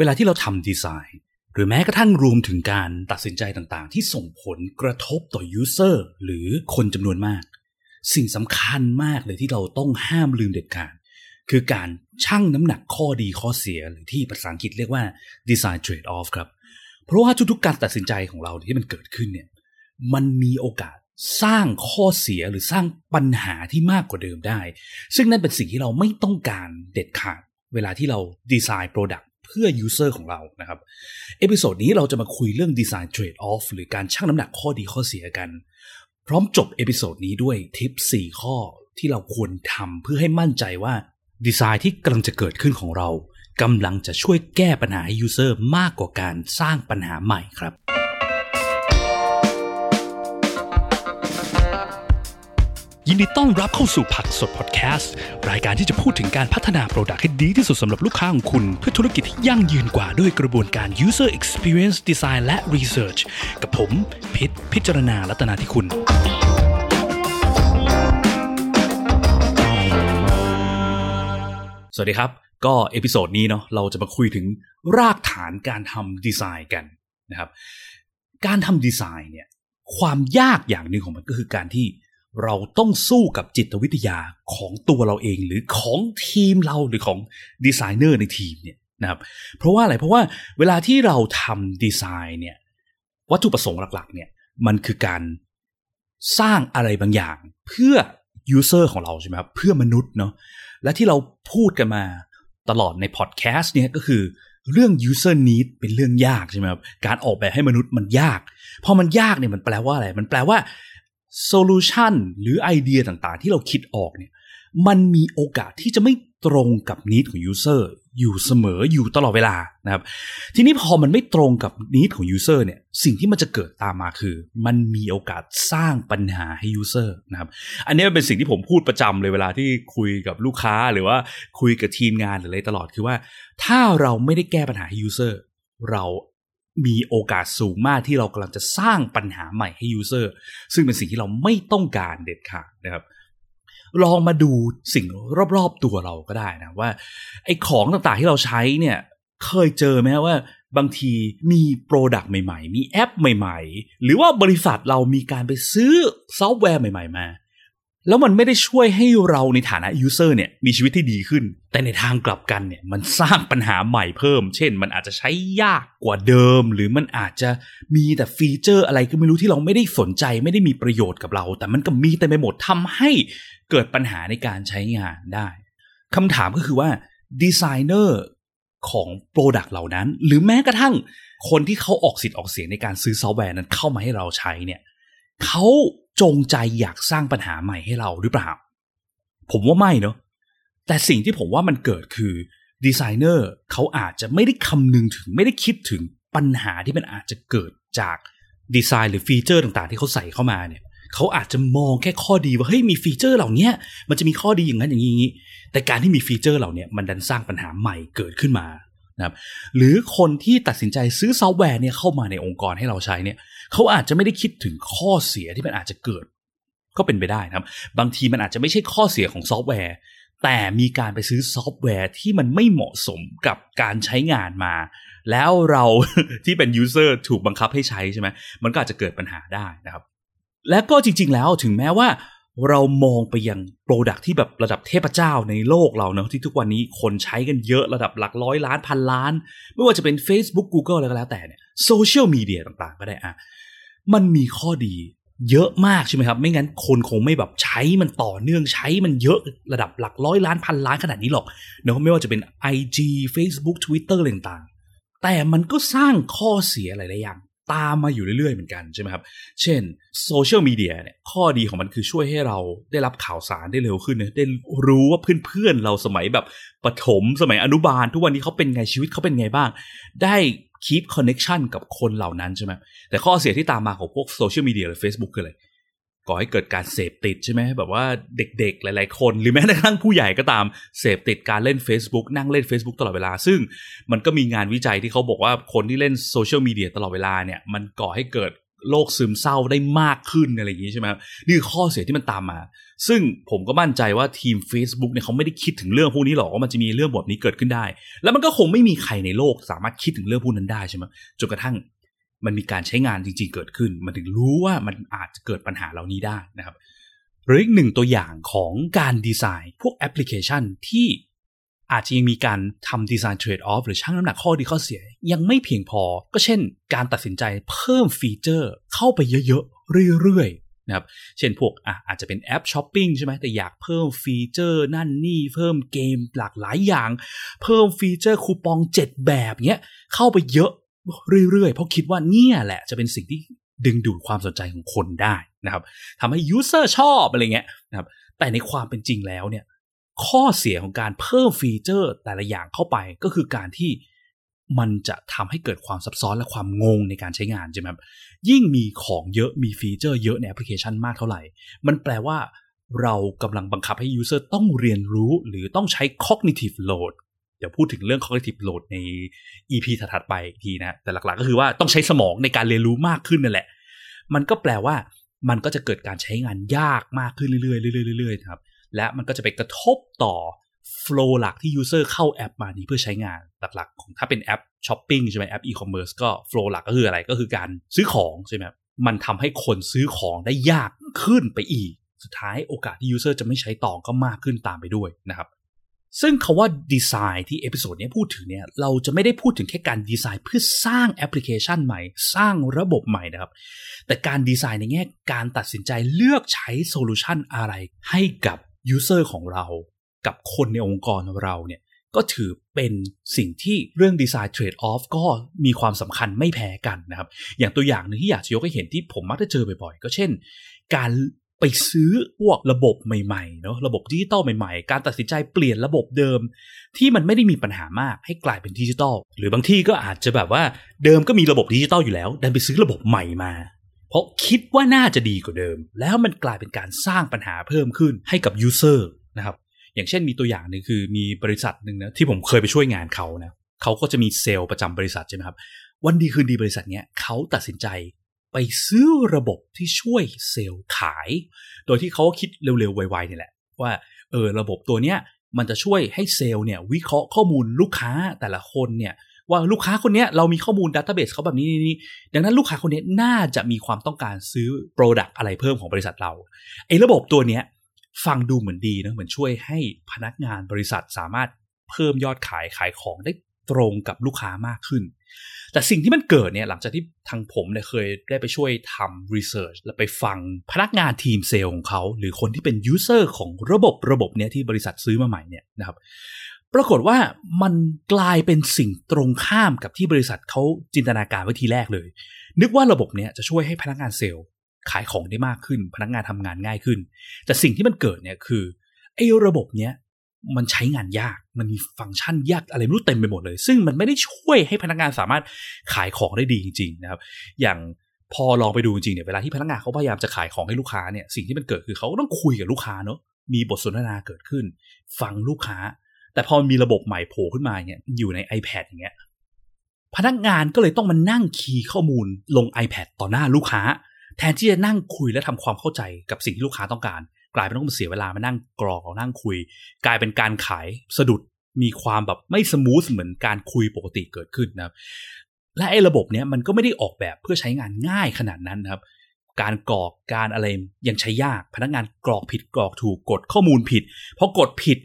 เวลาที่เราทำดีไซน์ หรือแม้กระทั่งรวมถึงการตัดสินใจต่างๆ ที่ส่งผลกระทบต่อยูเซอร์หรือคนจำนวนมาก สิ่งสำคัญมากเลยที่เราต้องห้ามลืมเด็ดขาดคือการชั่งน้ำหนักข้อดีข้อเสียหรือที่ภาษาอังกฤษเรียกว่า design trade off ครับ เพราะว่าทุกๆการตัดสินใจของเราที่มันเกิดขึ้นเนี่ยมันมีโอกาสสร้างข้อเสียหรือสร้างปัญหาที่มากกว่าเดิมได้ ซึ่งนั่นเป็นสิ่งที่เราไม่ต้องการเด็ดขาด เวลาที่เราดีไซน์ product เพื่อ user ของเรานะครับ episode นี้เราจะมาคุยเรื่อง design tradeoff หรือการชั่งน้ำหนักข้อดีข้อเสียกัน พร้อมจบ episode นี้ด้วยทิป 4 ข้อที่เราควรทำเพื่อให้มั่นใจว่าดีไซน์ที่กำลังจะเกิดขึ้นของเรากำลังจะช่วยแก้ปัญหาให้ user มากกว่าการสร้างปัญหาใหม่ครับ ยินดีต้อนรับเข้าสู่ผักสดพอดแคสต์ รายการที่จะพูดถึงการพัฒนา product ให้ดีที่สุดสำหรับลูกค้าของคุณ เพื่อธุรกิจที่ยั่งยืนกว่าด้วยกระบวนการ user experience design และ research กับผมพิษพิจารณาลัตนาที่คุณ สวัสดีครับ ก็ episode นี้เนาะเราจะมาคุยถึงรากฐานการทำดีไซน์กันนะครับ การทำดีไซน์เนี่ยความยากอย่างหนึ่งของมันก็คือการที่ เราต้องสู้กับจิตวิทยาของตัวเราเองหรือของทีมเราหรือของดีไซเนอร์ในทีมเนี่ยนะครับเพราะว่าอะไรเพราะว่าเวลาที่เราทำดีไซน์เนี่ยวัตถุประสงค์หลักๆ เนี่ยมันคือการสร้างอะไรบางอย่าง เพื่อ user ของเราใช่ไหมครับเพื่อมนุษย์เนาะและที่เราพูดกันมาตลอดในพอดแคสต์เนี่ยก็คือเรื่อง user need เป็นเรื่องยากใช่ไหมครับการออกแบบให้มนุษย์มันยาก พอมันยากเนี่ยมันแปลว่าอะไร มันแปลว่า solution หรือไอเดียต่างๆ ที่เราคิดออกเนี่ยมันมีโอกาสที่จะไม่ตรงกับ need ของ user อยู่เสมออยู่ตลอดเวลานะครับ ทีนี้พอมันไม่ตรงกับ need ของ user เนี่ยสิ่งที่มันจะเกิดตามมาคือ มันมีโอกาสสร้างปัญหาให้ user นะครับ อันนี้เป็นสิ่งที่ผมพูดประจำเลยเวลาที่คุยกับลูกค้าหรือว่าคุยกับทีมงานหรืออะไรตลอดคือว่า ถ้าเราไม่ได้แก้ปัญหาให้ user เรา มีโอกาสสูงมากที่เรากำลังจะสร้างปัญหาใหม่ให้ user ซึ่งเป็นสิ่งที่เราไม่ต้องการเด็ดขาดนะครับลองมาดูสิ่งรอบๆตัวเราก็ได้นะว่า ไอ้ของต่างๆที่เราใช้เนี่ยเคยเจอไหมว่าบางทีมี product ใหม่ ๆ มีแอปใหม่ ๆ หรือว่าบริษัทเรามีการไปซื้อซอฟต์แวร์ใหม่ ๆ มา แล้วมันไม่ได้ช่วยให้เราในฐานะ user เนี่ยมีชีวิตที่ดีขึ้น แต่ในทางกลับกันเนี่ยมันสร้างปัญหาใหม่เพิ่ม เช่น มันอาจจะใช้ยากกว่าเดิม หรือมันอาจจะมีแต่ฟีเจอร์อะไรก็ไม่รู้ที่เราไม่ได้สนใจ ไม่ได้มีประโยชน์กับเรา แต่มันก็มีเต็มไปหมดทำให้เกิดปัญหาในการใช้งานได้คำถามก็คือว่าดีไซเนอร์ของ product เหล่านั้น หรือแม้กระทั่งคนที่เขาออกสิทธิ์ออกเสียงในการซื้อซอฟต์แวร์นั้นเข้ามาให้เราใช้เนี่ยเขา จงใจอยากสร้างปัญหาใหม่ให้เราหรือเปล่า ผมว่าไม่เนาะแต่สิ่งที่ผมว่ามันเกิดคือดีไซเนอร์เขาอาจจะไม่ได้คำนึงถึงไม่ได้คิดถึงปัญหาที่มันอาจจะเกิดจากดีไซน์หรือฟีเจอร์ต่างๆ ที่เขาใส่เข้ามาเนี่ยเขาอาจจะมองแค่ข้อดีว่าเฮ้ยมีฟีเจอร์เหล่านี้มันจะมีข้อดีอย่างนั้นอย่างนี้ แต่การที่มีฟีเจอร์เหล่านี้มันดันสร้างปัญหาใหม่เกิดขึ้นมานะครับหรือคนที่ตัดสินใจซื้อซอฟต์แวร์เนี่ยเข้ามาในองค์กรให้เราใช้เนี่ย เขาอาจจะไม่ได้คิดถึงข้อเสียที่มันอาจจะเกิด ก็เป็นไปได้นะครับ บางทีมันอาจจะไม่ใช่ข้อเสียของซอฟต์แวร์ แต่มีการไปซื้อซอฟต์แวร์ที่มันไม่เหมาะสมกับการใช้งานมา แล้วเราที่เป็น user ถูกบังคับให้ใช้ใช่ไหมมันก็อาจจะเกิดปัญหาได้นะครับ และก็จริง ๆ แล้วถึงแม้ว่า เรามองไปยัง product ที่แบบระดับเทพเจ้าในโลกเราเนาะที่ทุกวันนี้คนใช้กันเยอะระดับหลักร้อยล้านพันล้าน ไม่ว่าจะเป็น Facebook Google อะไรก็แล้วแต่เนี่ยโซเชียลมีเดียต่างๆ ก็ได้อะมันมีข้อดีเยอะมากใช่ไหมครับ ไม่งั้นคนคงไม่แบบใช้มันต่อเนื่องใช้มันเยอะระดับหลักร้อยล้านพันล้านขนาดนี้หรอกเนาะไม่ว่าจะเป็น IG Facebook Twitter อะไรต่างๆแต่มันก็สร้างข้อเสียหลายๆอย่าง ตามมาอยู่เรื่อยๆเหมือนกันใช่ไหมครับ เช่นโซเชียลมีเดียเนี่ยข้อดีของมันคือช่วยให้เราได้รับข่าวสารได้เร็วขึ้นนะได้รู้ว่าเพื่อนๆเราสมัยแบบประถมสมัยอนุบาล ทุกวันนี้เขาเป็นไงชีวิตเขาเป็นไงบ้าง ได้ keep connection กับคนเหล่านั้นใช่ไหมแต่ข้อเสียที่ตามมาของพวกโซเชียลมีเดียหรือ Facebook คืออะไร ก่อให้เกิดการเสพติดใช่ไหมแบบว่าเด็กๆ หลาย ๆ คน หรือแม้กระทั่งผู้ใหญ่ก็ตามเสพติดการเล่น Facebook นั่งเล่น Facebook ตลอดเวลา ซึ่งมันก็มีงานวิจัยที่เขาบอกว่าคนที่เล่นโซเชียลมีเดียตลอดเวลาเนี่ยมันก่อให้เกิดโรคซึมเศร้าได้มากขึ้นอะไรอย่างนี้ใช่ไหมครับนี่คือข้อเสียที่มันตามมา ซึ่งผมก็มั่นใจว่าทีม Facebook เนี่ยเขาไม่ได้คิดถึงเรื่องพวกนี้หรอกว่ามันจะมีเรื่องแบบนี้เกิดขึ้นได้ แล้วมันก็คงไม่มีใครในโลกสามารถคิดถึงเรื่องพวกนั้นได้ใช่ไหมจนกระทั่ง มันมีการใช้งานจริง ๆ เกิดขึ้น มันถึงรู้ว่ามันอาจจะเกิดปัญหาเหล่านี้ได้นะครับหรืออีกหนึ่งตัวอย่างของการดีไซน์ พวกแอปพลิเคชันที่อาจจะยังมีการทำ design tradeoff หรือชั่งน้ำหนักข้อดีข้อเสีย ยังไม่เพียงพอ ก็เช่น การตัดสินใจเพิ่มฟีเจอร์เข้าไปเยอะๆ เรื่อยๆนะครับเช่นพวกอะอาจจะเป็นแอปช้อปปิ้งใช่ไหมแต่อยากเพิ่มฟีเจอร์นั่นนี่เพิ่มเกมหลากหลายอย่าง เพิ่มฟีเจอร์คูปอง 7 แบบเนี้ยเข้าไปเยอะ เรื่อยๆ เพราะคิดว่าเนี่ยแหละจะเป็นสิ่งที่ดึงดูดความสนใจของคนได้นะครับทำให้ user ชอบอะไรเงี้ยนะครับแต่ในความเป็นจริงแล้วเนี่ยข้อเสียของการเพิ่มฟีเจอร์แต่ละอย่างเข้าไปก็คือการที่มันจะทำให้เกิดความซับซ้อนและความงงในการใช้งานใช่ไหมครับยิ่งมีของเยอะมีฟีเจอร์เยอะในแอปพลิเคชันมากเท่าไหร่ มันแปลว่าเรากำลังบังคับให้ user ต้องเรียนรู้หรือต้องใช้ cognitive load เดี๋ยวพูดถึงเรื่อง cognitive load ใน EP ถัดๆไปอีกทีนะ แต่หลักๆก็คือว่าต้องใช้สมองในการเรียนรู้มากขึ้นนั่นแหละ มันก็แปลว่ามันก็จะเกิดการใช้งานยากมากขึ้นเรื่อยๆเรื่อยๆเรื่อยๆครับ และมันก็จะไปกระทบต่อ flow หลักที่ user เข้าแอปมานี้เพื่อใช้งานหลักๆ ของถ้าเป็นแอปช้อปปิ้งใช่ไหมแอป e-commerce ก็ flow หลักก็คืออะไรก็คือการซื้อของใช่ไหมมันทำให้คนซื้อของได้ยากขึ้นไปอีก สุดท้ายโอกาสที่ user จะไม่ใช้ต่อก็มากขึ้นตามไปด้วยนะครับ ซึ่งคำว่าดีไซน์ที่ episode นี้พูดถึงเนี่ยเราจะไม่ได้พูดถึงแค่การดีไซน์เพื่อสร้างแอปพลิเคชันใหม่ สร้างระบบใหม่นะครับ แต่การดีไซน์ในแง่การตัดสินใจเลือกใช้โซลูชันอะไรให้กับ user ของเรา กับคนในองค์กรเราเนี่ยก็ถือเป็นสิ่งที่เรื่อง design tradeoff ก็มีความสำคัญไม่แพ้กันนะครับ อย่างตัวอย่างหนึ่งที่อยากจะยกให้เห็นที่ผมมักจะเจอบ่อยๆ ก็เช่น การ ไปซื้อพวกระบบใหม่ๆเนาะระบบดิจิตอลใหม่ๆ การตัดสินใจเปลี่ยนระบบเดิม ที่มันไม่ได้มีปัญหามากให้กลายเป็นดิจิตอลหรือบางที่ก็อาจจะแบบว่าเดิมก็มีระบบดิจิตอลอยู่แล้วดันไปซื้อระบบใหม่มา เพราะคิดว่าน่าจะดีกว่าเดิม แล้วมันกลายเป็นการสร้างปัญหาเพิ่มขึ้นให้กับ user นะครับอย่างเช่นมีตัวอย่างหนึ่งคือมีบริษัทหนึ่งนะที่ผมเคยไปช่วยงานเขานะเขาก็จะมีเซลล์ประจำบริษัทใช่ไหมครับวันดีคืนดีบริษัทเนี้ยเขาตัดสินใจ ไปซื้อระบบที่ช่วยเซลล์ขาย โดยที่เขาคิดเร็วๆ ไวๆนี่แหละ ว่าเออระบบตัวเนี้ยมันจะช่วยให้เซลล์เนี่ยวิเคราะห์ข้อมูลลูกค้าแต่ละคนเนี่ยว่าลูกค้าคนนี้เรามีข้อมูล database เขาแบบนี้นี่ดังนั้นลูกค้าคนนี้น่าจะมีความต้องการซื้อ product อะไรเพิ่มของบริษัทเราไอ้ระบบตัวเนี้ยฟังดูเหมือนดีนะเหมือนช่วยให้พนักงานบริษัทสามารถเพิ่มยอดขายขายของได้ตรงกับลูกค้ามากขึ้น แต่สิ่งที่มันเกิดเนี่ยหลังจากที่ทางผมเนี่ยเคยได้ไปช่วยทำ research และไปฟังพนักงานทีมเซลล์ของเขา หรือคนที่เป็น user ของระบบระบบเนี้ยที่บริษัทซื้อมาใหม่เนี่ยนะครับปรากฏว่ามันกลายเป็นสิ่งตรงข้ามกับที่บริษัทเขาจินตนาการไว้ทีแรกเลย นึกว่าระบบเนี้ยจะช่วยให้พนักงานเซลล์ขายของได้มากขึ้น พนักงานทำงานง่ายขึ้น แต่สิ่งที่มันเกิดเนี่ยคือไอ้ระบบเนี้ย มันใช้งานยาก มันมีฟังก์ชันยากอะไรไม่รู้เต็มไปหมดเลย ซึ่งมันไม่ได้ช่วยให้พนักงานสามารถขายของได้ดีจริง ๆ นะครับ อย่างพอลองไปดูจริงเนี่ยเวลาที่พนักงานเขาพยายามจะขายของให้ลูกค้าเนี่ยสิ่งที่มันเกิดคือเขาต้องคุยกับลูกค้าเนอะมีบทสนทนาเกิดขึ้น ฟังลูกค้า แต่พอมีระบบใหม่โผล่ขึ้นมาเนี่ยอยู่ใน iPad อย่างเงี้ยพนักงานก็เลยต้องมานั่งคีย์ข้อมูลลง iPad ต่อหน้าลูกค้า แทนที่จะนั่งคุยและทำความเข้าใจกับสิ่งที่ลูกค้าต้องการ กลายเป็นต้องเสียเวลามานั่งกรอกนั่งคุย กลายเป็นการขายสะดุดมีความแบบไม่สมูทเหมือนการคุยปกติเกิดขึ้นนะครับ และไอ้ระบบเนี้ยมันก็ไม่ได้ออกแบบเพื่อใช้งานง่ายขนาดนั้นนะครับ การกรอกการอะไรยังใช้ยาก พนักงานกรอกผิดกรอกถูกกดข้อมูลผิดพอกดผิด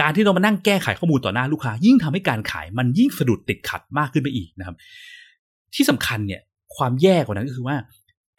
การที่เรามานั่งแก้ไขข้อมูลต่อหน้าลูกค้า ยิ่งทำให้การขายมันยิ่งสะดุดติดขัดมากขึ้นไปอีกนะครับ ที่สำคัญเนี่ยความแย่กว่านั้นก็คือว่า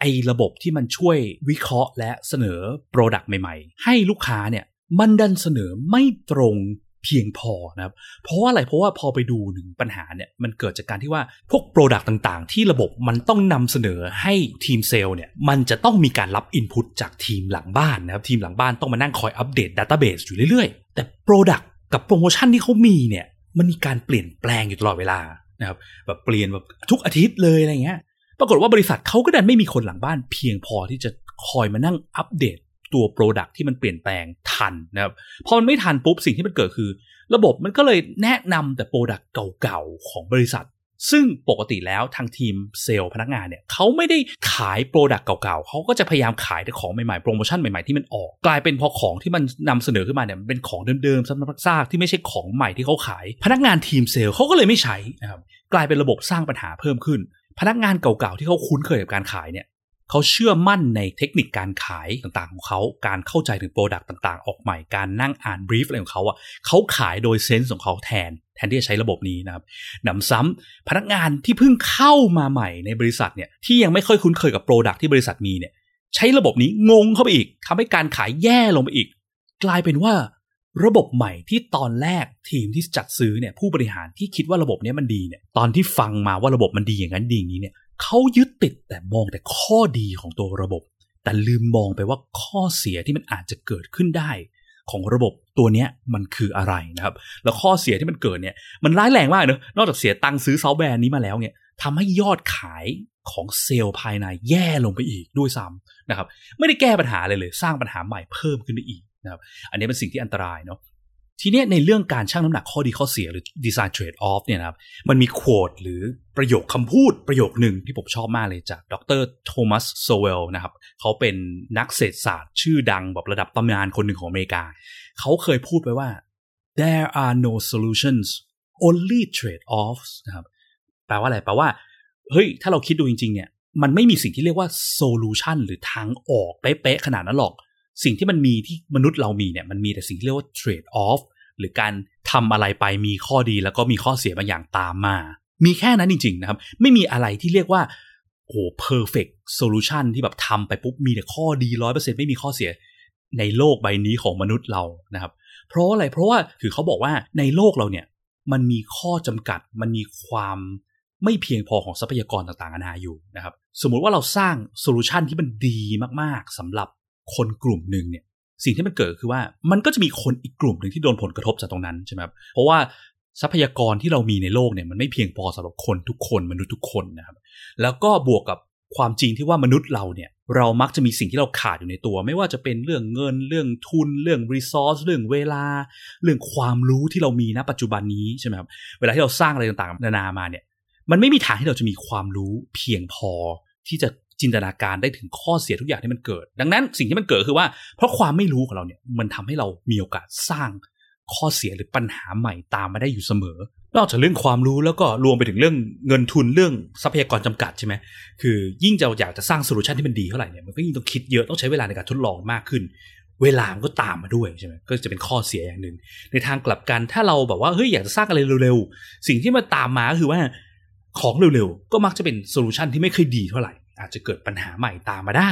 ไอ้ระบบที่มันช่วยวิเคราะห์และเสนอโปรดักต์ใหม่ๆ ให้ลูกค้าเนี่ยมันดันเสนอไม่ตรงเพียงพอนะครับ เพราะว่าอะไร เพราะว่าพอไปดูหนึ่งปัญหาเนี่ย มันเกิดจากการที่ว่าพวก product ต่างๆ ที่ระบบมันต้องนำเสนอให้ทีมเซลล์เนี่ย มันจะต้องมีการรับ input จากทีมหลังบ้านนะครับ ทีมหลังบ้านต้องมานั่งคอยอัปเดต database อยู่เรื่อยๆ แต่ product กับโปรโมชั่นที่เขามีเนี่ย มันมีการเปลี่ยนแปลงอยู่ตลอดเวลานะครับ แบบเปลี่ยนแบบทุกอาทิตย์เลยอะไรเงี้ย ปรากฏว่าบริษัทเขาก็ดันไม่มีคนหลังบ้านเพียงพอที่จะคอยมานั่งอัปเดตตัว product ที่มันเปลี่ยนแปลงทันนะครับพอมันไม่ทันปุ๊บสิ่งที่มันเกิดคือ ระบบมันก็เลยแนะนำแต่ product เก่าๆของบริษัท ซึ่งปกติแล้วทางทีมเซลล์พนักงานเนี่ยเขาไม่ได้ขาย product เก่าๆเขาก็จะพยายามขายแต่ของใหม่ๆโปรโมชั่นใหม่ๆที่มันออก กลายเป็นพอของที่มันนำเสนอขึ้นมาเนี่ยเป็นของเดิมๆซ้ำซากที่ไม่ใช่ของใหม่ที่เขาขาย พนักงานทีมเซลล์เขาก็เลยไม่ใช้นะครับกลายเป็นระบบสร้างปัญหาเพิ่มขึ้น พนักงานเก่าๆที่เขาคุ้นเคยกับการขายเนี่ยเขาเชื่อมั่นในเทคนิคการขายต่างๆของเขา การเข้าใจถึง product ต่างๆ ออกใหม่ การนั่งอ่าน brief อะไรของเขาอะเขาขายโดย sense ของเขาแทน แทนที่จะใช้ระบบนี้นะครับหนำซ้ำพนักงานที่เพิ่งเข้ามาใหม่ในบริษัทเนี่ยที่ยังไม่ค่อยคุ้นเคยกับ product ที่บริษัทมีเนี่ยใช้ระบบนี้งงเข้าไปอีกทำให้การขายแย่ลงไปอีก กลายเป็นว่า ระบบใหม่ที่ตอนแรกทีมที่จัดซื้อเนี่ยผู้บริหารที่คิดว่าระบบนี้มันดีเนี่ยตอนที่ฟังมาว่าระบบมันดีอย่างนั้นดีอย่างนี้เนี่ยเขายึดติดแต่มองแต่ข้อดีของตัวระบบ แต่ลืมมองไปว่าข้อเสียที่มันอาจจะเกิดขึ้นได้ ของระบบตัวนี้มันคืออะไรนะครับ แล้วข้อเสียที่มันเกิดเนี่ยมันร้ายแรงมากเนอะนอกจากเสียตังค์ซื้อซอฟต์แวร์นี้มาแล้วเนี่ยทำให้ยอดขายของเซลล์ภายในแย่ลงไปอีกด้วยซ้ำนะครับ ไม่ได้แก้ปัญหาเลยเลย สร้างปัญหาใหม่เพิ่มขึ้นไปอีก นะครับอันนี้เป็นสิ่งที่อันตรายเนาะทีนี้ในเรื่องการชั่งน้ำหนักข้อดีข้อเสียหรือ design trade-off เนี่ยนะครับมันมี quote หรือประโยคคำพูดประโยคหนึ่งที่ผมชอบมากเลยจากดรโทมัสโซเวลนะครับเขาเป็นนักเศรษฐศาสตร์ชื่อดังแบบระดับตำนานคนหนึ่งของอเมริกา เขาเคยพูดไปว่า there are no solutions only trade offs นะครับแปลว่าอะไร แปลว่า เฮ้ย ถ้าเราคิดดูจริง ๆ เนี่ย มันไม่มีสิ่งที่เรียกว่า solution หรือทางออกเป๊ะๆขนาดนั้นหรอก สิ่งที่มันมีที่มนุษย์เรามีเนี่ยมันมีแต่สิ่งที่เรียกว่า trade off หรือการทำอะไรไปมีข้อดีแล้วก็มีข้อเสียบางอย่างตามมา มีแค่นั้นจริง ๆ นะครับ ไม่มีอะไรที่เรียกว่าโอ้ perfect solution ที่แบบทำไปปุ๊บมีแต่ข้อดีร้อยเปอร์เซ็นไม่มีข้อเสียในโลกใบนี้ของมนุษย์เรานะครับ เพราะอะไรเพราะว่าคือเขาบอกว่าในโลกเราเนี่ยมันมีข้อจำกัดมันมีความไม่เพียงพอของทรัพยากรต่างๆนานาอยู่นะครับ สมมุติว่าเราสร้างโซลูชันที่มันดีมากๆสำหรับ คนกลุ่มหนึ่งเนี่ยสิ่งที่มันเกิดคือว่ามันก็จะมีคนอีกกลุ่มหนึ่งที่โดนผลกระทบจากตรงนั้นใช่ไหมครับเพราะว่าทรัพยากรที่เรามีในโลกเนี่ยมันไม่เพียงพอสำหรับคนทุกคนมนุษย์ทุกคนนะครับ แล้วก็บวกกับความจริงที่ว่ามนุษย์เราเนี่ย เรามักจะมีสิ่งที่เราขาดอยู่ในตัว ไม่ว่าจะเป็นเรื่องเงินเรื่องทุน เรื่องรีซอสเรื่องเวลา เรื่องความรู้ที่เรามีณปัจจุบันนี้ใช่ไหมครับเวลาที่เราสร้างอะไรต่างๆนานามาเนี่ย มันไม่มีทางที่เราจะมีความรู้เพียงพอที่จะ จินตนาการได้ถึงข้อเสียทุกอย่างที่มันเกิด ดังนั้นสิ่งที่มันเกิดคือว่า เพราะความไม่รู้ของเราเนี่ยมันทำให้เรามีโอกาสสร้างข้อเสียหรือปัญหาใหม่ตามมาได้อยู่เสมอ นอกจากเรื่องความรู้แล้วก็รวมไปถึงเรื่องเงินทุนเรื่องทรัพยากรจำกัดใช่ไหมคือยิ่งจะอยากจะสร้างโซลูชันที่มันดีเท่าไหร่เนี่ยมันก็ยิ่งต้องคิดเยอะต้องใช้เวลาในการทดลองมากขึ้น เวลามันก็ตามมาด้วยใช่ไหมก็จะเป็นข้อเสียอย่างหนึ่งในทางกลับกันถ้าเราแบบว่าเฮ้ยอยากจะสร้างอะไรเร็วๆสิ่งที่มาตามมาก็คือว่าของเร็วๆก็มักจะเป็น solution ที่ไม่เคยดีเท่าไหร่ อาจจะเกิดปัญหาใหม่ตามมาได้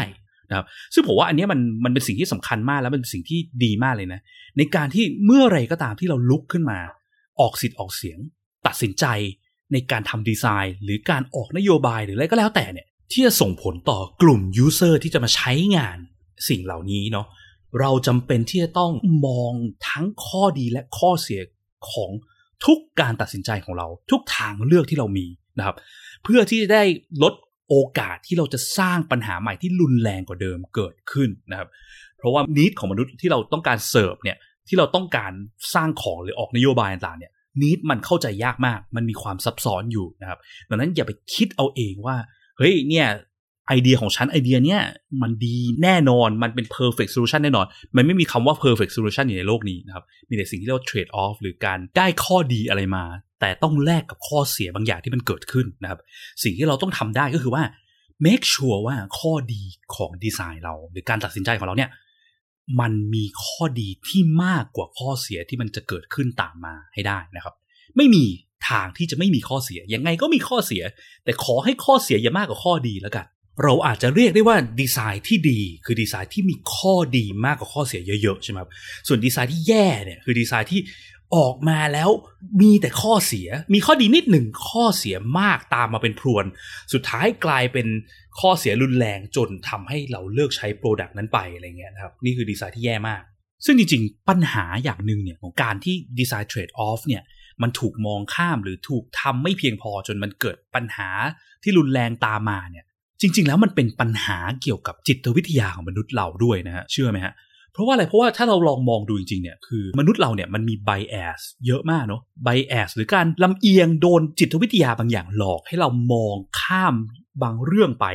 นะครับซึ่งผมว่าอันนี้มันมันเป็นสิ่งที่สำคัญมากแล้วมันเป็นสิ่งที่ดีมากเลยนะ ในการที่เมื่อไรก็ตามที่เราลุกขึ้นมา ออกสิทธิ์ออกเสียง ตัดสินใจในการทำดีไซน์ หรือการออกนโยบายหรืออะไรก็แล้วแต่เนี่ยที่จะส่งผลต่อกลุ่ม user ที่จะมาใช้งานสิ่งเหล่านี้เนาะเราจำเป็นที่จะต้องมองทั้งข้อดีและข้อเสียของทุกการตัดสินใจของเรา ทุกทางเลือกที่เรามีนะครับ เพื่อที่จะได้ลด โอกาสที่เราจะสร้างปัญหาใหม่ที่รุนแรงกว่าเดิมเกิดขึ้นนะครับ เพราะว่านิดของมนุษย์ที่เราต้องการเสิร์ฟเนี่ยที่เราต้องการสร้างของหรือออกนโยบายต่างเนี่ยนิดมันเข้าใจยากมาก มันมีความซับซ้อนอยู่นะครับ ดังนั้นอย่าไปคิดเอาเองว่าเฮ้ยเนี่ย ไอเดียของฉันไอเดียเนี้ยมันดีแน่นอนมันเป็น perfect solution แน่นอน มันไม่มีคำว่า perfect solution อยู่ในโลกนี้นะครับ มีแต่สิ่งที่เรียกว่า trade off หรือการได้ข้อดีอะไรมา แต่ต้องแลกกับข้อเสียบางอย่างที่มันเกิดขึ้นนะครับ สิ่งที่เราต้องทำได้ก็คือว่า make sure ว่าข้อดีของดีไซน์เรา หรือการตัดสินใจของเราเนี่ยมันมีข้อดีที่มากกว่าข้อเสียที่มันจะเกิดขึ้นตามมาให้ได้นะครับ ไม่มีทางที่จะไม่มีข้อเสียยังไงก็มีข้อเสีย แต่ขอให้ข้อเสียอย่ามากกว่าข้อดีแล้วกัน เราอาจจะเรียกได้ว่าดีไซน์ที่ดี คือดีไซน์ที่มีข้อดีมากกว่าข้อเสียเยอะๆใช่ไหมครับส่วนดีไซน์ที่แย่เนี่ยคือดีไซน์ที่ออกมาแล้วมีแต่ข้อเสีย มีข้อดีนิดหนึ่งข้อเสียมากตามมาเป็นพรวน สุดท้ายกลายเป็นข้อเสียรุนแรงจนทำให้เราเลิกใช้ product นั้นไปอะไรเงี้ยนะครับนี่คือดีไซน์ที่แย่มาก ซึ่งจริงๆ ปัญหาอย่างหนึ่งเนี่ยของการที่ design trade-off เนี่ยมันถูกมองข้ามหรือถูกทำไม่เพียงพอจนมันเกิดปัญหาที่รุนแรงตามมาเนี่ย จริง ๆ แล้วมันเป็นปัญหาเกี่ยวกับจิตวิทยาของมนุษย์เราด้วยนะฮะเชื่อไหมฮะเพราะว่าอะไรเพราะว่าถ้าเราลองมองดูจริงๆเนี่ยคือมนุษย์เราเนี่ยมันมี bias เยอะมากเนาะ bias หรือการลำเอียงโดนจิตวิทยาบางอย่างหลอกให้เรามองข้ามบางเรื่องไป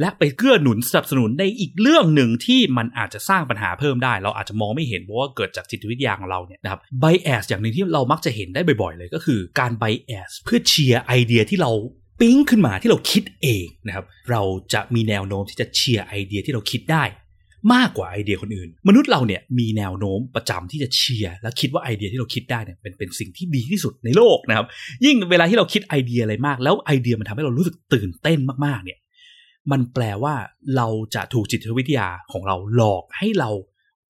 และไปเกื้อหนุนสนับสนุนในอีกเรื่องหนึ่งที่มันอาจจะสร้างปัญหาเพิ่มได้ เราอาจจะมองไม่เห็นเพราะว่าเกิดจากจิตวิทยาของเราเนี่ยนะครับ bias อย่างหนึ่งที่เรามักจะเห็นได้บ่อยๆ เลยก็คือการ bias เพื่อเชียร์ไอเดียที่เรา ปิ๊งขึ้นมาที่เราคิดเองนะครับ เราจะมีแนวโน้มที่จะเชียร์ไอเดียที่เราคิดได้ มากกว่าไอเดียคนอื่น มนุษย์เราเนี่ยมีแนวโน้มประจำที่จะเชียร์และคิดว่าไอเดียที่เราคิดได้เนี่ยเป็นเป็นสิ่งที่ดีที่สุดในโลกนะครับ ยิ่งเวลาที่เราคิดไอเดียอะไรมาก แล้วไอเดียมันทำให้เรารู้สึกตื่นเต้นมากๆ เนี่ย มันแปลว่าเราจะถูกจิตวิทยาของเราหลอกให้เรา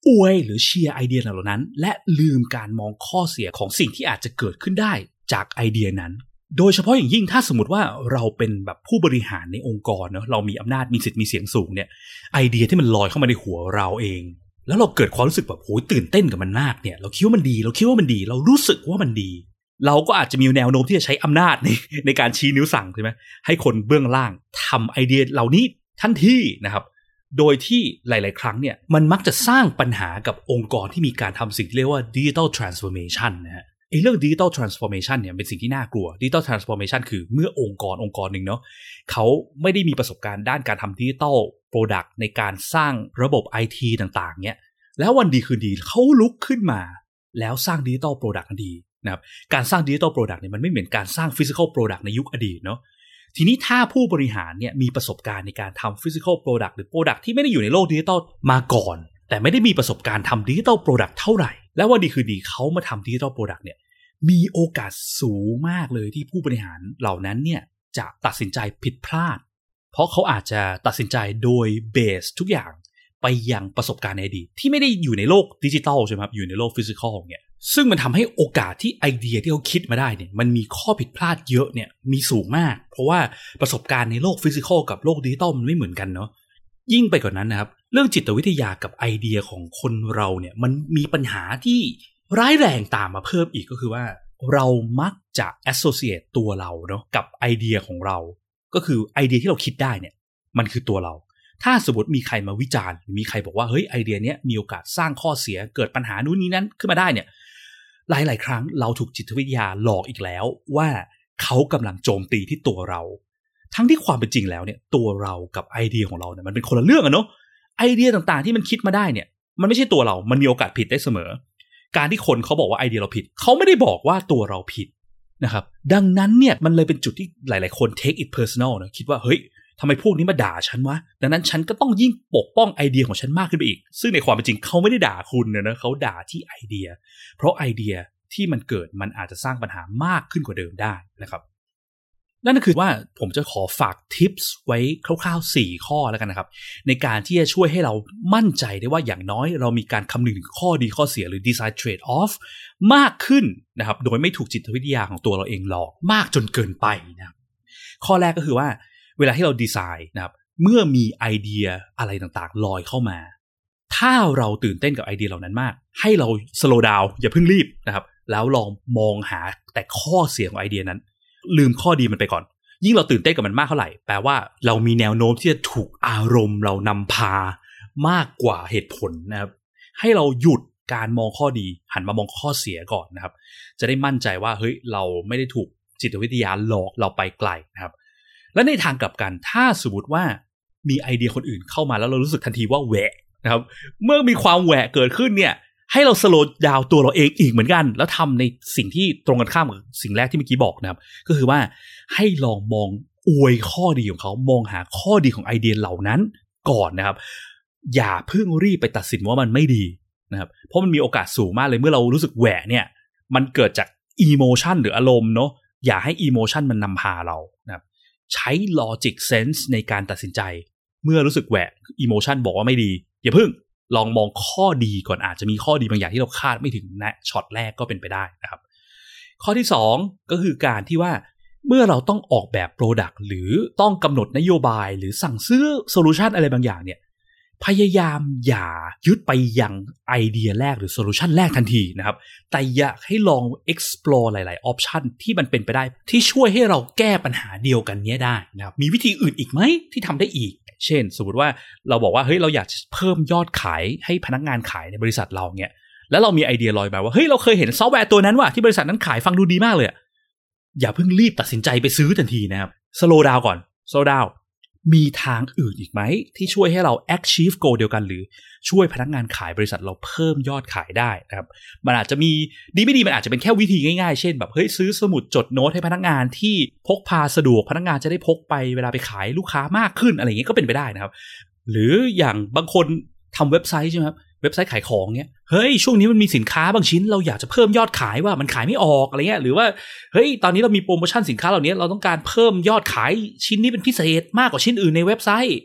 อวยหรือเชียร์ไอเดียเหล่านั้น และลืมการมองข้อเสียของสิ่งที่อาจจะเกิดขึ้นได้จากไอเดียนั้น โดยเฉพาะอย่างยิ่งถ้าสมมติว่าเราเป็นแบบผู้บริหารในองค์กรเนาะเรามีอำนาจมีสิทธิ์มีเสียงสูงเนี่ยไอเดียที่มันลอยเข้ามาในหัวเราเอง แล้วเราเกิดความรู้สึกแบบโหยตื่นเต้นกับมันมากเนี่ยเราคิดว่ามันดี เราคิดว่ามันดี เรารู้สึกว่ามันดี เราก็อาจจะมีแนวโน้มที่จะใช้อำนาจในในการชี้นิ้วสั่งใช่ไหมให้คนเบื้องล่างทำไอเดียเหล่านี้ทันทีนะครับ โดยที่หลาย ๆ ครั้งเนี่ยมันมักจะสร้างปัญหากับองค์กรที่มีการทำสิ่งที่เรียกว่า digital transformation นะฮะ ไอ้เรื่อง digital transformation เนี่ยเป็นสิ่งที่น่ากลัว digital transformation คือเมื่อองค์กรองค์กรหนึ่งเนาะเขาไม่ได้มีประสบการณ์ด้านการทำ digital product ในการสร้างระบบ IT ต่างๆเนี่ยแล้ววันดีคืนดีเขาลุกขึ้นมา แล้วสร้าง digital product ทันทีนะครับการสร้าง digital product เนี่ยมันไม่เหมือนการสร้าง physical product ในยุคอดีตเนาะทีนี้ถ้าผู้บริหารเนี่ยมีประสบการณ์ในการทำ physical product หรือ product ที่ไม่ได้อยู่ในโลกดิจิตอลมาก่อน แต่ไม่ได้มีประสบการณ์ทำ digital product เท่าไหร่ แล้ววันดีคืนดีเขามาทำ digital product เนี่ยมีโอกาสสูงมากเลยที่ผู้บริหารเหล่านั้นเนี่ยจะตัดสินใจผิดพลาด เพราะเขาอาจจะตัดสินใจโดย base ทุกอย่างไปยังประสบการณ์ในอดีตที่ไม่ได้อยู่ในโลกดิจิตอลใช่ไหมครับอยู่ในโลก physical เนี่ยซึ่งมันทำให้โอกาสที่ไอเดียที่เขาคิดมาได้เนี่ยมันมีข้อผิดพลาดเยอะเนี่ยมีสูงมาก เพราะว่าประสบการณ์ในโลก physical กับโลกดิจิตอลมันไม่เหมือนกันเนาะ ยิ่งไปกว่านั้นนะครับ เรื่องจิตวิทยากับไอเดียของคนเราเนี่ยมันมีปัญหาที่ร้ายแรงตามมาเพิ่มอีกก็คือว่า เรามักจะ associate ตัวเราเนาะกับไอเดียของเรา ก็คือไอเดียที่เราคิดได้เนี่ย มันคือตัวเรา ถ้าสมมติมีใครมาวิจารณ์ มีใครบอกว่าเฮ้ยไอเดียเนี้ยมีโอกาสสร้างข้อเสียเกิดปัญหานู้นนี้นั้นขึ้นมาได้เนี่ย หลาย ๆ ครั้งเราถูกจิตวิทยาหลอกอีกแล้วว่าเขากำลังโจมตีที่ตัวเรา ทั้งที่ความเป็นจริงแล้วเนี่ย ตัวเรากับไอเดียของเราเนี่ยมันเป็นคนละเรื่องอะเนาะไอเดียต่างๆที่มันคิดมาได้เนี่ย มันไม่ใช่ตัวเรา มันมีโอกาสผิดได้เสมอ การที่คนเขาบอกว่าไอเดียเราผิด เขาไม่ได้บอกว่าตัวเราผิดนะครับ ดังนั้นเนี่ยมันเลยเป็นจุดที่หลาย ๆ คน take it personal นะคิดว่าเฮ้ยทำไมพวกนี้มาด่าฉันวะ ดังนั้นฉันก็ต้องยิ่งปกป้องไอเดียของฉันมากขึ้นไปอีก ซึ่งในความเป็นจริงเขาไม่ได้ด่าคุณนะเขาด่าที่ไอเดีย เพราะไอเดียที่มันเกิดมันอาจจะสร้างปัญหามากขึ้นกว่าเดิมได้นะครับ นั่นก็คือว่าผมจะขอฝากทิปส์ไว้คร่าวๆ 4 ข้อแล้วกันนะครับ ในการที่จะช่วยให้เรามั่นใจได้ว่าอย่างน้อยเรามีการคำนึงถึงข้อดีข้อเสียหรือ design trade off มากขึ้นนะครับ โดยไม่ถูกจิตวิทยาของตัวเราเองหลอกมากจนเกินไปนะครับ ข้อแรกก็คือว่า เวลาที่เราดีไซน์นะครับ เมื่อมีไอเดียอะไรต่างๆ ลอยเข้ามา ถ้าเราตื่นเต้นกับไอเดียเหล่านั้นมาก ให้เราสโลว์ดาวอย่าเพิ่งรีบนะครับแล้วลองมองหาแต่ข้อเสียของไอเดียนั้น ลืมข้อดีมันไปก่อน ยิ่งเราตื่นเต้นกับมันมากเท่าไหร่แปลว่าเรามีแนวโน้มที่จะถูกอารมณ์เรานำพามากกว่าเหตุผลนะครับให้เราหยุดการมองข้อดีหันมามองข้อเสียก่อนนะครับ จะได้มั่นใจว่าเฮ้ยเราไม่ได้ถูกจิตวิทยาหลอกเราไปไกลนะครับ และในทางกลับกันถ้าสมมติว่ามีไอเดียคนอื่นเข้ามาแล้วเรารู้สึกทันทีว่าแหวะนะครับ เมื่อมีความแหวะเกิดขึ้นเนี่ย ให้เราสโลดดาวตัวเราเองอีกเหมือนกัน แล้วทำในสิ่งที่ตรงกันข้ามกับสิ่งแรกที่เมื่อกี้บอกนะครับ ก็คือว่าให้ลองมองอวยข้อดีของเขามองหาข้อดีของไอเดียเหล่านั้นก่อนนะครับ อย่าเพิ่งรีบไปตัดสินว่ามันไม่ดีนะครับเพราะมันมีโอกาสสูงมากเลยเมื่อเรารู้สึกแหวะเนี่ย มันเกิดจากอีโมชันหรืออารมณ์เนาะอย่าให้อีโมชันมันนำพาเรานะครับใช้logic sense ในการตัดสินใจ เมื่อรู้สึกแหวะ emotion บอกว่าไม่ดี อย่าเพิ่ง ลองมองข้อดีก่อนอาจจะมีข้อดีบางอย่างที่เราคาดไม่ถึงนะช็อตแรกก็เป็นไปได้นะครับ ข้อที่ 2 ก็คือการที่ว่าเมื่อเราต้องออกแบบ product หรือต้องกำหนดนโยบายหรือสั่งซื้อ solution อะไรบางอย่างเนี่ย พยายามอย่ายึดไปยังไอเดียแรกหรือ solution แรกทันทีนะครับ แต่อยากให้ลอง explore หลายๆ option ที่มันเป็นไปได้ ที่ช่วยให้เราแก้ปัญหาเดียวกันนี้ได้นะครับ มีวิธีอื่นอีกไหมที่ทำได้อีก เช่น สมมติว่าเราบอกว่าเฮ้ยเราอยากเพิ่มยอดขายให้พนักงานขายในบริษัทเราเนี่ยแล้วเรามีไอเดียลอยมาว่าเฮ้ยเราเคยเห็นซอฟต์แวร์ตัวนั้นว่ะที่บริษัทนั้นขายฟังดูดีมากเลยอย่าเพิ่งรีบตัดสินใจไปซื้อทันทีนะครับ slow down ก่อน slow down มีทางอื่นอีกไหม ที่ช่วยให้เรา achieve goal เดียวกันหรือ ช่วยพนักงานขายบริษัทเราเพิ่มยอดขายได้นะครับ มันอาจจะมีดีไม่ดีมันอาจจะเป็นแค่วิธีง่ายๆ เช่นแบบเฮ้ยซื้อสมุดจดโน้ตให้พนักงานที่พกพาสะดวกพนักงานจะได้พกไปเวลาไปขายลูกค้ามากขึ้นอะไรอย่างเงี้ยก็เป็นไปได้นะครับ หรืออย่างบางคนทำเว็บไซต์ใช่ไหมครับ เว็บไซต์ขายของเนี้ย เฮ้ย ช่วงนี้มันมีสินค้าบางชิ้น เราอยากจะเพิ่มยอดขายว่ามันขายไม่ออกอะไรเงี้ย หรือว่า เฮ้ย ตอนนี้เรามีโปรโมชั่นสินค้าเหล่านี้เราต้องการเพิ่มยอดขายชิ้นนี้เป็นพิเศษมากกว่าชิ้นอื่นในเว็บไซต์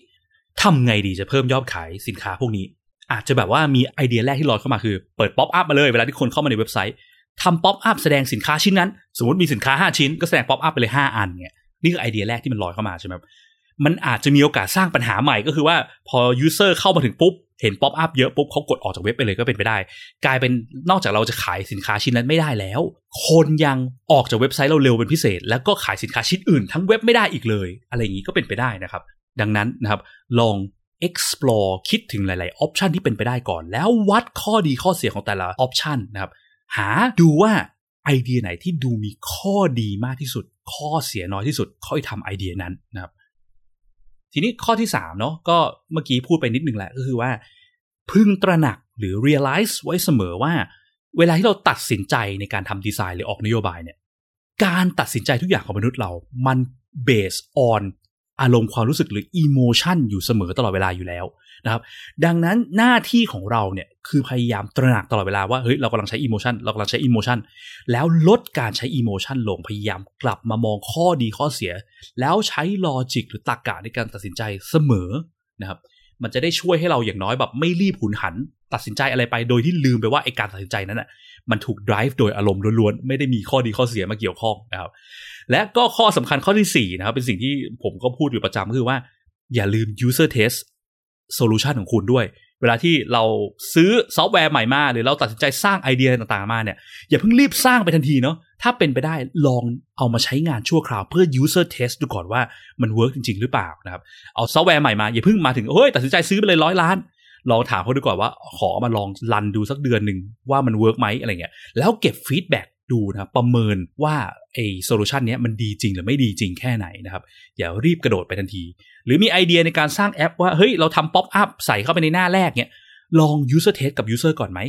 ทำไงดีจะเพิ่มยอดขายสินค้าพวกนี้ อาจจะแบบว่ามีไอเดียแรกที่ลอยเข้ามาคือ เปิด pop-up มาเลยเวลาที่คนเข้ามาในเว็บไซต์ทำ pop-up แสดงสินค้าชิ้นนั้น สมมติมีสินค้า 5 ชิ้น ก็แสดง pop-up ไปเลย 5 อันเนี่ยนี่คือไอเดียแรกที่มันลอยเข้ามาใช่ไหมมันอาจจะมีโอกาสสร้างปัญหาใหม่ก็คือว่าพอ user เข้ามาถึงปุ๊บ เห็น pop-up เยอะปุ๊บเขากดออกจากเว็บไปเลยก็เป็นไปได้ กลายเป็นนอกจากเราจะขายสินค้าชิ้นนั้นไม่ได้แล้ว คนยังออกจากเว็บไซต์เราเร็วเป็นพิเศษ แล้วก็ขายสินค้าชิ้นอื่นทั้งเว็บไม่ได้อีกเลย อะไรอย่างนี้ก็เป็นไปได้นะครับ ดังนั้นนะครับลอง explore คิดถึงหลาย ๆ option ที่เป็นไปได้ก่อน แล้ววัดข้อดีข้อเสียของแต่ละ option นะครับ หาดูว่าไอเดียไหนที่ดูมีข้อดีมากที่สุด ข้อเสียน้อยที่สุด ค่อยทำไอเดียนั้นนะครับ ทีนี้ข้อที่3เนาะก็เมื่อกี้พูดไปนิดนึงแหละก็คือว่า พึงตระหนักหรือ realize ไว้เสมอว่า เวลาที่เราตัดสินใจในการทำดีไซน์หรือออกนโยบายเนี่ย การตัดสินใจทุกอย่างของมนุษย์เรา มัน based on อารมณ์ความรู้สึกหรือ emotion อยู่เสมอตลอดเวลาอยู่แล้วนะครับ ดังนั้นหน้าที่ของเราเนี่ยคือพยายามตระหนักตลอดเวลาว่าเฮ้ยเรากำลังใช้ emotion เรากำลังใช้ emotion แล้วลดการใช้ emotion ลงพยายามกลับมามองข้อดีข้อเสีย แล้วใช้ลอจิกหรือตรรกะในการตัดสินใจเสมอนะครับ มันจะได้ช่วยให้เราอย่างน้อยแบบไม่รีบหุนหัน ตัดสินใจอะไรไปโดยที่ลืมไปว่าไอการตัดสินใจนั้นอะมันถูก drive โดยอารมณ์ล้วนๆไม่ได้มีข้อดีข้อเสียมาเกี่ยวข้องนะครับ และก็ข้อสำคัญข้อที่ 4 นะครับ เป็นสิ่งที่ผมก็พูดอยู่ประจำก็คือว่า อย่าลืม user test solution ของคุณด้วย เวลาที่เราซื้อซอฟต์แวร์ใหม่มา หรือเราตัดสินใจสร้างไอเดียต่างๆมาเนี่ย อย่าเพิ่งรีบสร้างไปทันทีเนาะถ้าเป็นไปได้ลองเอามาใช้งานชั่วคราวเพื่อ user test ดูก่อนว่ามัน work จริง ๆ หรือเปล่านะครับเอาซอฟต์แวร์ใหม่มาอย่าเพิ่งมาถึงเฮ้ยตัดสินใจซื้อไปเลยร้อยล้านลองถามเขาดูก่อนว่าขอมาลองรันดูสักเดือนหนึ่งว่ามัน work ไหมอะไรเงี้ยแล้วเก็บ feedback ดูนะครับประเมินว่าไอ้ solution นี้มันดีจริงหรือไม่ดีจริงแค่ไหนนะครับ อย่ารีบกระโดดไปทันที หรือมีไอเดียในการสร้างแอปว่า เฮ้ย เราทำ pop-up ใส่เข้าไปในหน้าแรกเนี่ย ลอง user test กับ user ก่อนไหม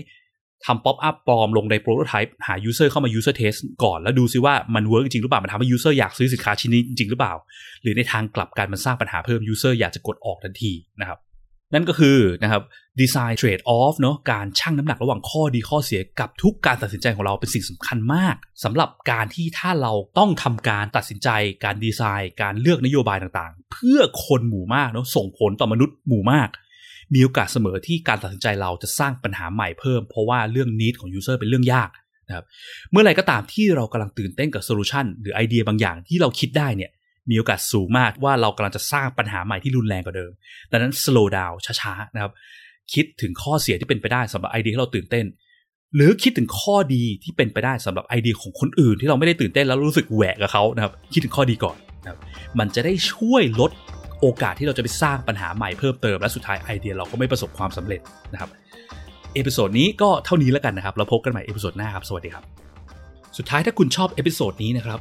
ทำ pop-up ปลอมลงใน prototype หา user เข้ามา user test ก่อนแล้วดูซิว่ามัน work จริงหรือเปล่า มันทำให้ user อยากซื้อสินค้าชิ้นนี้จริงหรือเปล่า หรือในทางกลับกันมันสร้างปัญหาเพิ่ม user อยากจะกดออกทันทีนะครับ นั่นก็คือนะครับ design trade off เนาะการชั่งน้ำหนักระหว่างข้อดีข้อเสียกับทุกการตัดสินใจของเราเป็นสิ่งสำคัญมากสำหรับการที่ถ้าเราต้องทำการตัดสินใจ การดีไซน์ การเลือกนโยบายต่างๆ เพื่อคนหมู่มากเนาะส่งผลต่อมนุษย์หมู่มาก มีโอกาสเสมอที่การตัดสินใจเราจะสร้างปัญหาใหม่เพิ่ม เพราะว่าเรื่อง need ของ user เป็นเรื่องยากนะครับเมื่อไรก็ตามที่เรากำลังตื่นเต้นกับ solution หรือไอเดียบางอย่างที่เราคิดได้เนี่ย มีโอกาสสูงมากว่าเรากำลังจะสร้างปัญหาใหม่ที่รุนแรงกว่าเดิม ดังนั้น slow down ช้าๆนะครับ คิดถึงข้อเสียที่เป็นไปได้สำหรับไอเดียที่เราตื่นเต้น หรือคิดถึงข้อดีที่เป็นไปได้สำหรับไอเดียของคนอื่น ที่เราไม่ได้ตื่นเต้นแล้วรู้สึกแหวะกับเขานะครับ คิดถึงข้อดีก่อนนะครับมันจะได้ช่วยลดโอกาสที่เราจะไปสร้างปัญหาใหม่เพิ่มเติมและสุดท้ายไอเดียเราก็ไม่ประสบความสำเร็จนะครับ episode นี้ก็เท่านี้แล้วกันนะครับเราพบกันใหม่ episode หน้าครับสวัสดีครับ สุดท้ายถ้าคุณชอบ episode นี้นะครับ